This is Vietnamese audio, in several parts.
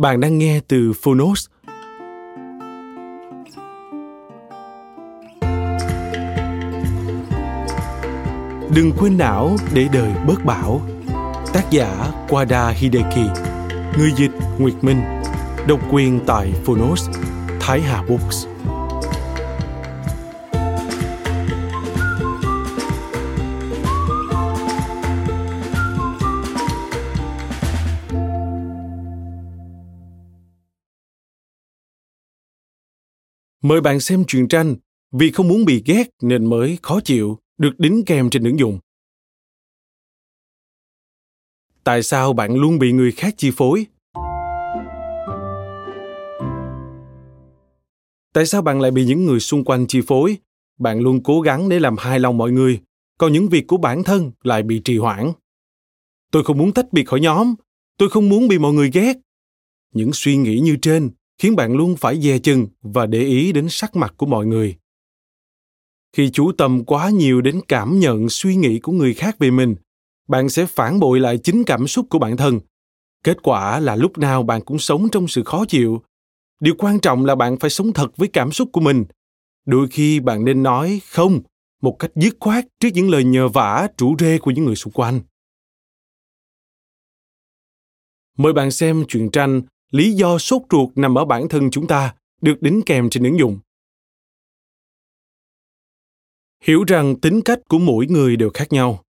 Bạn đang nghe từ Phonos. Đừng quên não để đời bớt bão. Tác giả Wada Hideki. Người dịch Nguyệt Minh. Độc quyền tại Phonos. Thái Hà Books. Mời bạn xem truyện tranh Vì không muốn bị ghét nên mới khó chịu được đính kèm trên ứng dụng. Tại sao bạn luôn bị người khác chi phối? Tại sao bạn lại bị những người xung quanh chi phối? Bạn luôn cố gắng để làm hài lòng mọi người, còn những việc của bản thân lại bị trì hoãn. Tôi không muốn tách biệt khỏi nhóm, tôi không muốn bị mọi người ghét. Những suy nghĩ như trên khiến bạn luôn phải dè chừng và để ý đến sắc mặt của mọi người. Khi chú tâm quá nhiều đến cảm nhận suy nghĩ của người khác về mình, bạn sẽ phản bội lại chính cảm xúc của bản thân. Kết quả là lúc nào bạn cũng sống trong sự khó chịu. Điều quan trọng là bạn phải sống thật với cảm xúc của mình. Đôi khi bạn nên nói không một cách dứt khoát trước những lời nhờ vả chủ rê của những người xung quanh. Mời bạn xem truyện tranh lý do sốt ruột nằm ở bản thân chúng ta, được đính kèm trên ứng dụng. Hiểu rằng tính cách của mỗi người đều khác nhau.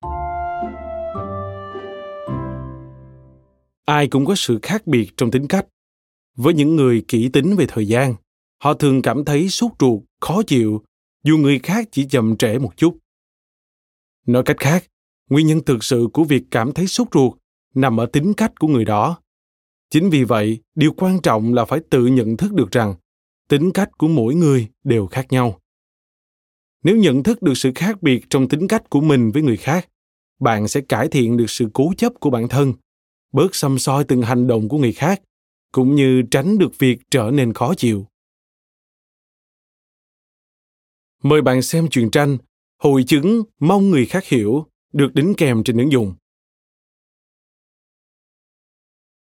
Ai cũng có sự khác biệt trong tính cách. Với những người kỹ tính về thời gian, họ thường cảm thấy sốt ruột, khó chịu, dù người khác chỉ chậm trễ một chút. Nói cách khác, nguyên nhân thực sự của việc cảm thấy sốt ruột nằm ở tính cách của người đó chính vì vậy, điều quan trọng là phải tự nhận thức được rằng, tính cách của mỗi người đều khác nhau. Nếu nhận thức được sự khác biệt trong tính cách của mình với người khác, bạn sẽ cải thiện được sự cố chấp của bản thân, bớt xăm soi từng hành động của người khác, cũng như tránh được việc trở nên khó chịu. Mời bạn xem truyện tranh hội chứng mong người khác hiểu, được đính kèm trên ứng dụng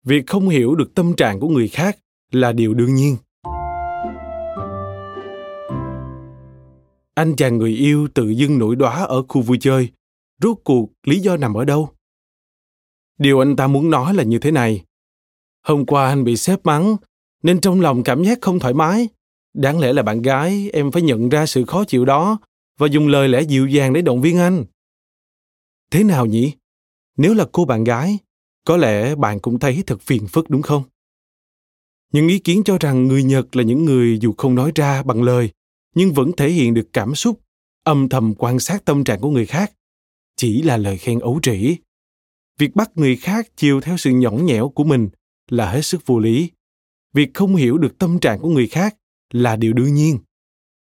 việc không hiểu được tâm trạng của người khác là điều đương nhiên. Anh chàng người yêu tự dưng nổi đóa ở khu vui chơi. Rốt cuộc, lý do nằm ở đâu? Điều anh ta muốn nói là như thế này. Hôm qua anh bị sếp mắng, nên trong lòng cảm giác không thoải mái. Đáng lẽ là bạn gái, em phải nhận ra sự khó chịu đó và dùng lời lẽ dịu dàng để động viên anh. Thế nào nhỉ? Nếu là cô bạn gái có lẽ bạn cũng thấy thật phiền phức, đúng không? Những ý kiến cho rằng người nhật là những người dù không nói ra bằng lời, nhưng vẫn thể hiện được cảm xúc, âm thầm quan sát tâm trạng của người khác, chỉ là lời khen ấu trĩ. Việc bắt người khác chiều theo sự nhõng nhẽo của mình là hết sức vô lý. Việc không hiểu được tâm trạng của người khác là điều đương nhiên.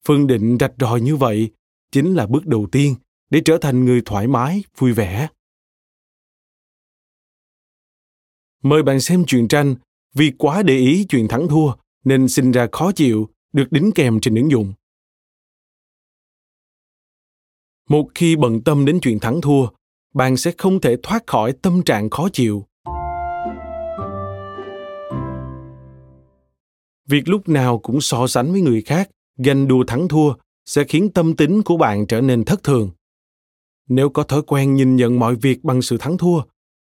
Phân định rạch ròi như vậy chính là bước đầu tiên để trở thành người thoải mái, vui vẻ. Mời bạn xem truyện tranh Vì quá để ý chuyện thắng thua nên sinh ra khó chịu được đính kèm trên ứng dụng. Một khi bận tâm đến chuyện thắng thua, bạn sẽ không thể thoát khỏi tâm trạng khó chịu. Việc lúc nào cũng so sánh với người khác, ganh đua thắng thua sẽ khiến tâm tính của bạn trở nên thất thường. nếu có thói quen nhìn nhận mọi việc bằng sự thắng thua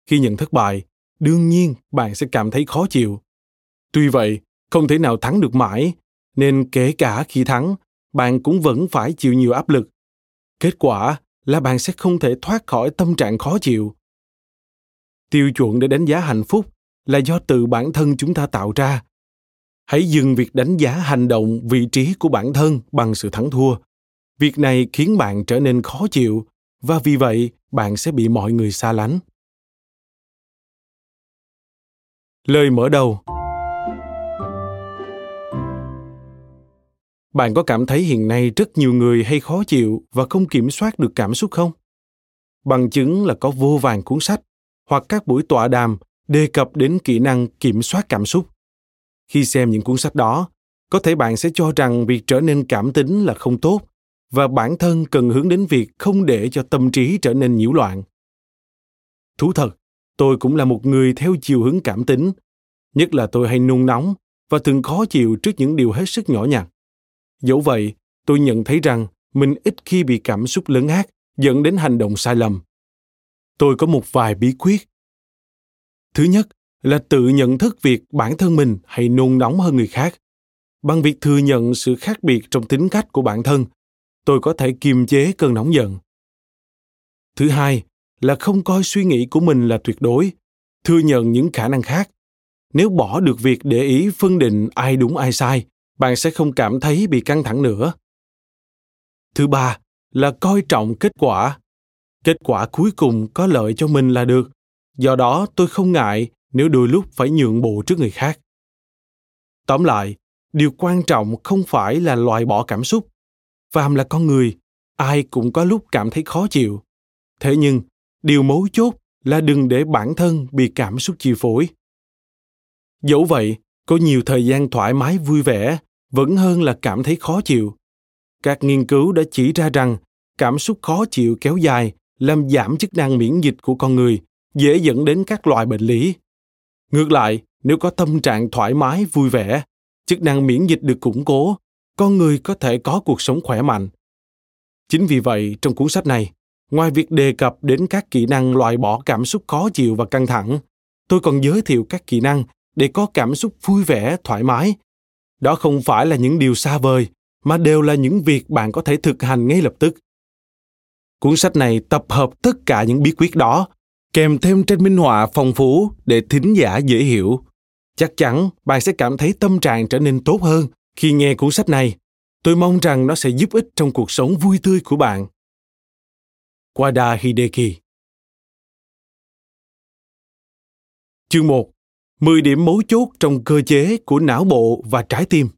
khi nhận thất bại đương nhiên, bạn sẽ cảm thấy khó chịu. Tuy vậy, không thể nào thắng được mãi, nên kể cả khi thắng, bạn cũng vẫn phải chịu nhiều áp lực. Kết quả là bạn sẽ không thể thoát khỏi tâm trạng khó chịu. Tiêu chuẩn để đánh giá hạnh phúc là do tự bản thân chúng ta tạo ra. Hãy dừng việc đánh giá hành động vị trí của bản thân bằng sự thắng thua. Việc này khiến bạn trở nên khó chịu và vì vậy bạn sẽ bị mọi người xa lánh. Lời mở đầu. Bạn có cảm thấy hiện nay rất nhiều người hay khó chịu và không kiểm soát được cảm xúc không? Bằng chứng là có vô vàng cuốn sách hoặc các buổi tọa đàm đề cập đến kỹ năng kiểm soát cảm xúc. Khi xem những cuốn sách đó, có thể bạn sẽ cho rằng việc trở nên cảm tính là không tốt và bản thân cần hướng đến việc không để cho tâm trí trở nên nhiễu loạn. Thú thật tôi cũng là một người theo chiều hướng cảm tính. Nhất là tôi hay nôn nóng và thường khó chịu trước những điều hết sức nhỏ nhặt. Dẫu vậy, tôi nhận thấy rằng mình ít khi bị cảm xúc lớn ác dẫn đến hành động sai lầm. Tôi có một vài bí quyết. Thứ nhất là tự nhận thức việc bản thân mình hay nôn nóng hơn người khác. Bằng việc thừa nhận sự khác biệt trong tính cách của bản thân, tôi có thể kiềm chế cơn nóng giận. Thứ hai là không coi suy nghĩ của mình là tuyệt đối, thừa nhận những khả năng khác. Nếu bỏ được việc để ý, phân định ai đúng, ai sai, bạn sẽ không cảm thấy bị căng thẳng nữa. Thứ ba là coi trọng kết quả. Kết quả cuối cùng có lợi cho mình là được. Do đó, tôi không ngại nếu đôi lúc phải nhượng bộ trước người khác. Tóm lại, điều quan trọng không phải là loại bỏ cảm xúc. Phàm là con người, ai cũng có lúc cảm thấy khó chịu. Thế nhưng điều mấu chốt là đừng để bản thân bị cảm xúc chi phối. Dẫu vậy, có nhiều thời gian thoải mái vui vẻ, vẫn hơn là cảm thấy khó chịu. Các nghiên cứu đã chỉ ra rằng, cảm xúc khó chịu kéo dài, làm giảm chức năng miễn dịch của con người, dễ dẫn đến các loại bệnh lý. Ngược lại, nếu có tâm trạng thoải mái, vui vẻ, chức năng miễn dịch được củng cố, con người có thể có cuộc sống khỏe mạnh. Chính vì vậy, trong cuốn sách này ngoài việc đề cập đến các kỹ năng loại bỏ cảm xúc khó chịu và căng thẳng, tôi còn giới thiệu các kỹ năng để có cảm xúc vui vẻ, thoải mái. Đó không phải là những điều xa vời, mà đều là những việc bạn có thể thực hành ngay lập tức. Cuốn sách này tập hợp tất cả những bí quyết đó, kèm thêm tranh minh họa phong phú để thính giả dễ hiểu. Chắc chắn bạn sẽ cảm thấy tâm trạng trở nên tốt hơn khi nghe cuốn sách này. Tôi mong rằng nó sẽ giúp ích trong cuộc sống vui tươi của bạn. Wada Hideki Chương 1 10 điểm mấu chốt trong cơ chế của não bộ và trái tim.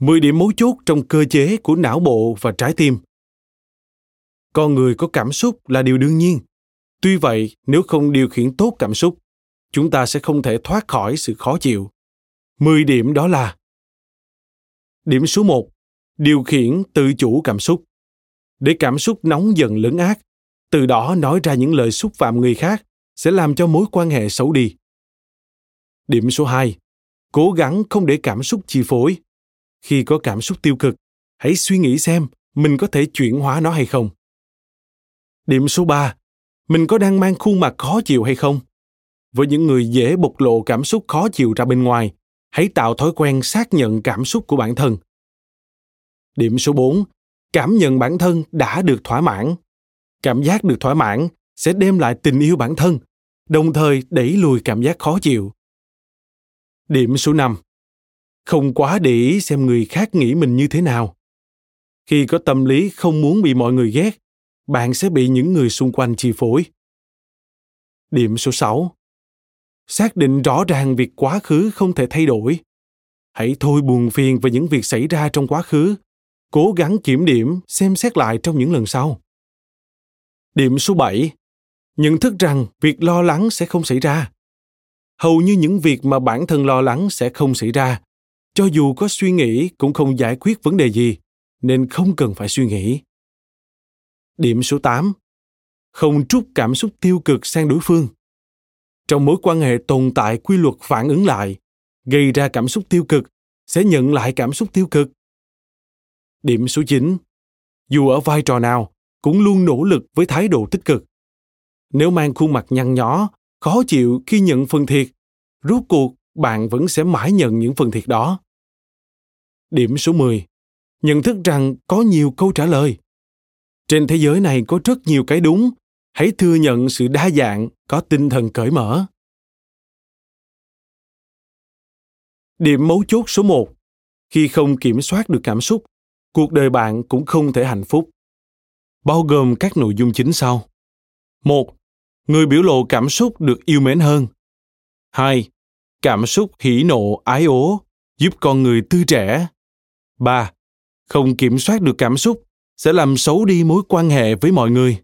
Mười điểm mấu chốt trong cơ chế của não bộ và trái tim. Con người có cảm xúc là điều đương nhiên. Tuy vậy, nếu không điều khiển tốt cảm xúc, chúng ta sẽ không thể thoát khỏi sự khó chịu. 10 điểm đó là Điểm số 1. Điều khiển tự chủ cảm xúc. Để cảm xúc nóng giận lớn ác, từ đó nói ra những lời xúc phạm người khác sẽ làm cho mối quan hệ xấu đi. Điểm số 2. Cố gắng không để cảm xúc chi phối. Khi có cảm xúc tiêu cực, hãy suy nghĩ xem mình có thể chuyển hóa nó hay không. Điểm số 3. Mình có đang mang khuôn mặt khó chịu hay không? với những người dễ bộc lộ cảm xúc khó chịu ra bên ngoài, hãy tạo thói quen xác nhận cảm xúc của bản thân. Điểm số 4. Cảm nhận bản thân đã được thỏa mãn. Cảm giác được thỏa mãn sẽ đem lại tình yêu bản thân, đồng thời đẩy lùi cảm giác khó chịu. Điểm số 5. Không quá để ý xem người khác nghĩ mình như thế nào. Khi có tâm lý không muốn bị mọi người ghét, bạn sẽ bị những người xung quanh chi phối. Điểm số 6 xác định rõ ràng việc quá khứ không thể thay đổi. Hãy thôi buồn phiền về những việc xảy ra trong quá khứ. Cố gắng kiểm điểm, xem xét lại trong những lần sau. Điểm số 7 nhận thức rằng việc lo lắng sẽ không xảy ra. Hầu như những việc mà bản thân lo lắng sẽ không xảy ra. Cho dù có suy nghĩ cũng không giải quyết vấn đề gì, nên không cần phải suy nghĩ điểm số 8 không trút cảm xúc tiêu cực sang đối phương. Trong mối quan hệ tồn tại quy luật phản ứng lại, gây ra cảm xúc tiêu cực, sẽ nhận lại cảm xúc tiêu cực. Điểm số 9 dù ở vai trò nào, cũng luôn nỗ lực với thái độ tích cực. Nếu mang khuôn mặt nhăn nhó, khó chịu khi nhận phần thiệt, rốt cuộc bạn vẫn sẽ mãi nhận những phần thiệt đó. Điểm số 10 nhận thức rằng có nhiều câu trả lời trên thế giới này có rất nhiều cái đúng. Hãy thừa nhận sự đa dạng, có tinh thần cởi mở. Điểm mấu chốt số 1 khi không kiểm soát được cảm xúc, cuộc đời bạn cũng không thể hạnh phúc. Bao gồm các nội dung chính sau. Một, người biểu lộ cảm xúc được yêu mến hơn. Hai, cảm xúc hỉ nộ, ái ố, giúp con người tươi trẻ. Ba, không kiểm soát được cảm xúc sẽ làm xấu đi mối quan hệ với mọi người.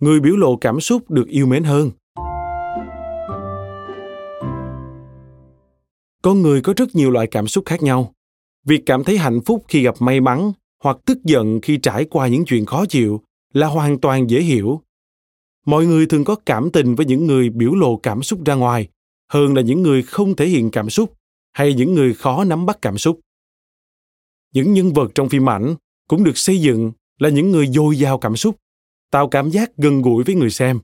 Người biểu lộ cảm xúc được yêu mến hơn. Con người có rất nhiều loại cảm xúc khác nhau. Việc cảm thấy hạnh phúc khi gặp may mắn hoặc tức giận khi trải qua những chuyện khó chịu là hoàn toàn dễ hiểu. Mọi người thường có cảm tình với những người biểu lộ cảm xúc ra ngoài hơn là những người không thể hiện cảm xúc hay những người khó nắm bắt cảm xúc những nhân vật trong phim ảnh cũng được xây dựng là những người dồi dào cảm xúc, tạo cảm giác gần gũi với người xem.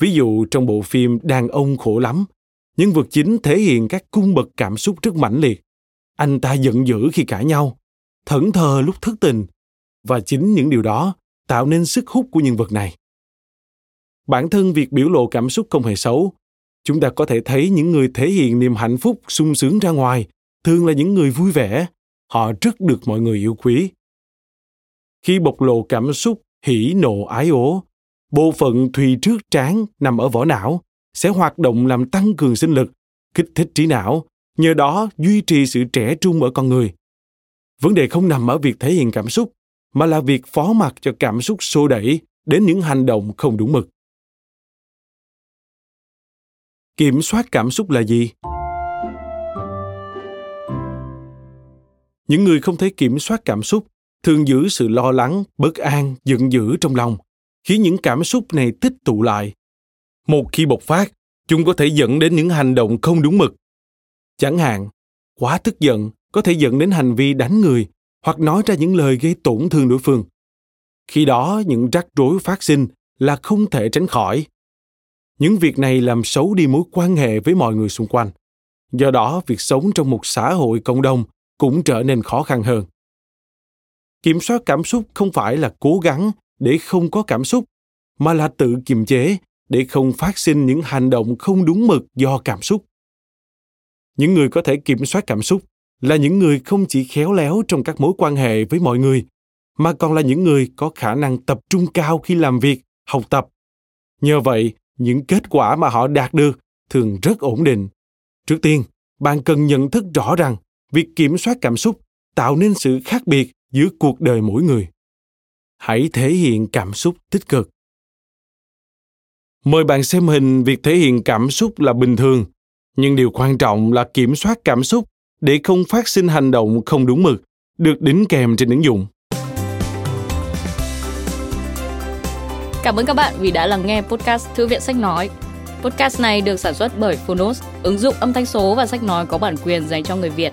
Ví dụ trong bộ phim đàn ông khổ lắm, nhân vật chính thể hiện các cung bậc cảm xúc rất mãnh liệt. Anh ta giận dữ khi cãi nhau, thẫn thờ lúc thất tình, và chính những điều đó tạo nên sức hút của nhân vật này. Bản thân việc biểu lộ cảm xúc không hề xấu, chúng ta có thể thấy những người thể hiện niềm hạnh phúc sung sướng ra ngoài thường là những người vui vẻ họ rất được mọi người yêu quý. Khi bộc lộ cảm xúc, hỉ nộ, ái ố, bộ phận thùy trước trán nằm ở vỏ não sẽ hoạt động làm tăng cường sinh lực, kích thích trí não, nhờ đó duy trì sự trẻ trung ở con người. Vấn đề không nằm ở việc thể hiện cảm xúc, mà là việc phó mặc cho cảm xúc xô đẩy đến những hành động không đúng mực. Kiểm soát cảm xúc là gì? Những người không thể kiểm soát cảm xúc thường giữ sự lo lắng, bất an, giận dữ trong lòng, khiến những cảm xúc này tích tụ lại. Một khi bộc phát, chúng có thể dẫn đến những hành động không đúng mực. Chẳng hạn, quá tức giận có thể dẫn đến hành vi đánh người hoặc nói ra những lời gây tổn thương đối phương. Khi đó, những rắc rối phát sinh là không thể tránh khỏi. Những việc này làm xấu đi mối quan hệ với mọi người xung quanh. Do đó, việc sống trong một xã hội cộng đồng cũng trở nên khó khăn hơn. Kiểm soát cảm xúc không phải là cố gắng để không có cảm xúc, mà là tự kiềm chế để không phát sinh những hành động không đúng mực do cảm xúc. Những người có thể kiểm soát cảm xúc là những người không chỉ khéo léo trong các mối quan hệ với mọi người, mà còn là những người có khả năng tập trung cao khi làm việc, học tập. Nhờ vậy, những kết quả mà họ đạt được thường rất ổn định. Trước tiên, bạn cần nhận thức rõ rằng việc kiểm soát cảm xúc tạo nên sự khác biệt giữa cuộc đời mỗi người hãy thể hiện cảm xúc tích cực mời bạn xem hình việc thể hiện cảm xúc là bình thường nhưng điều quan trọng là kiểm soát cảm xúc để không phát sinh hành động không đúng mực được đính kèm trên ứng dụng Cảm ơn các bạn vì đã lắng nghe podcast Thư viện Sách Nói. Podcast này được sản xuất bởi Phonos, ứng dụng âm thanh số và sách nói có bản quyền dành cho người Việt.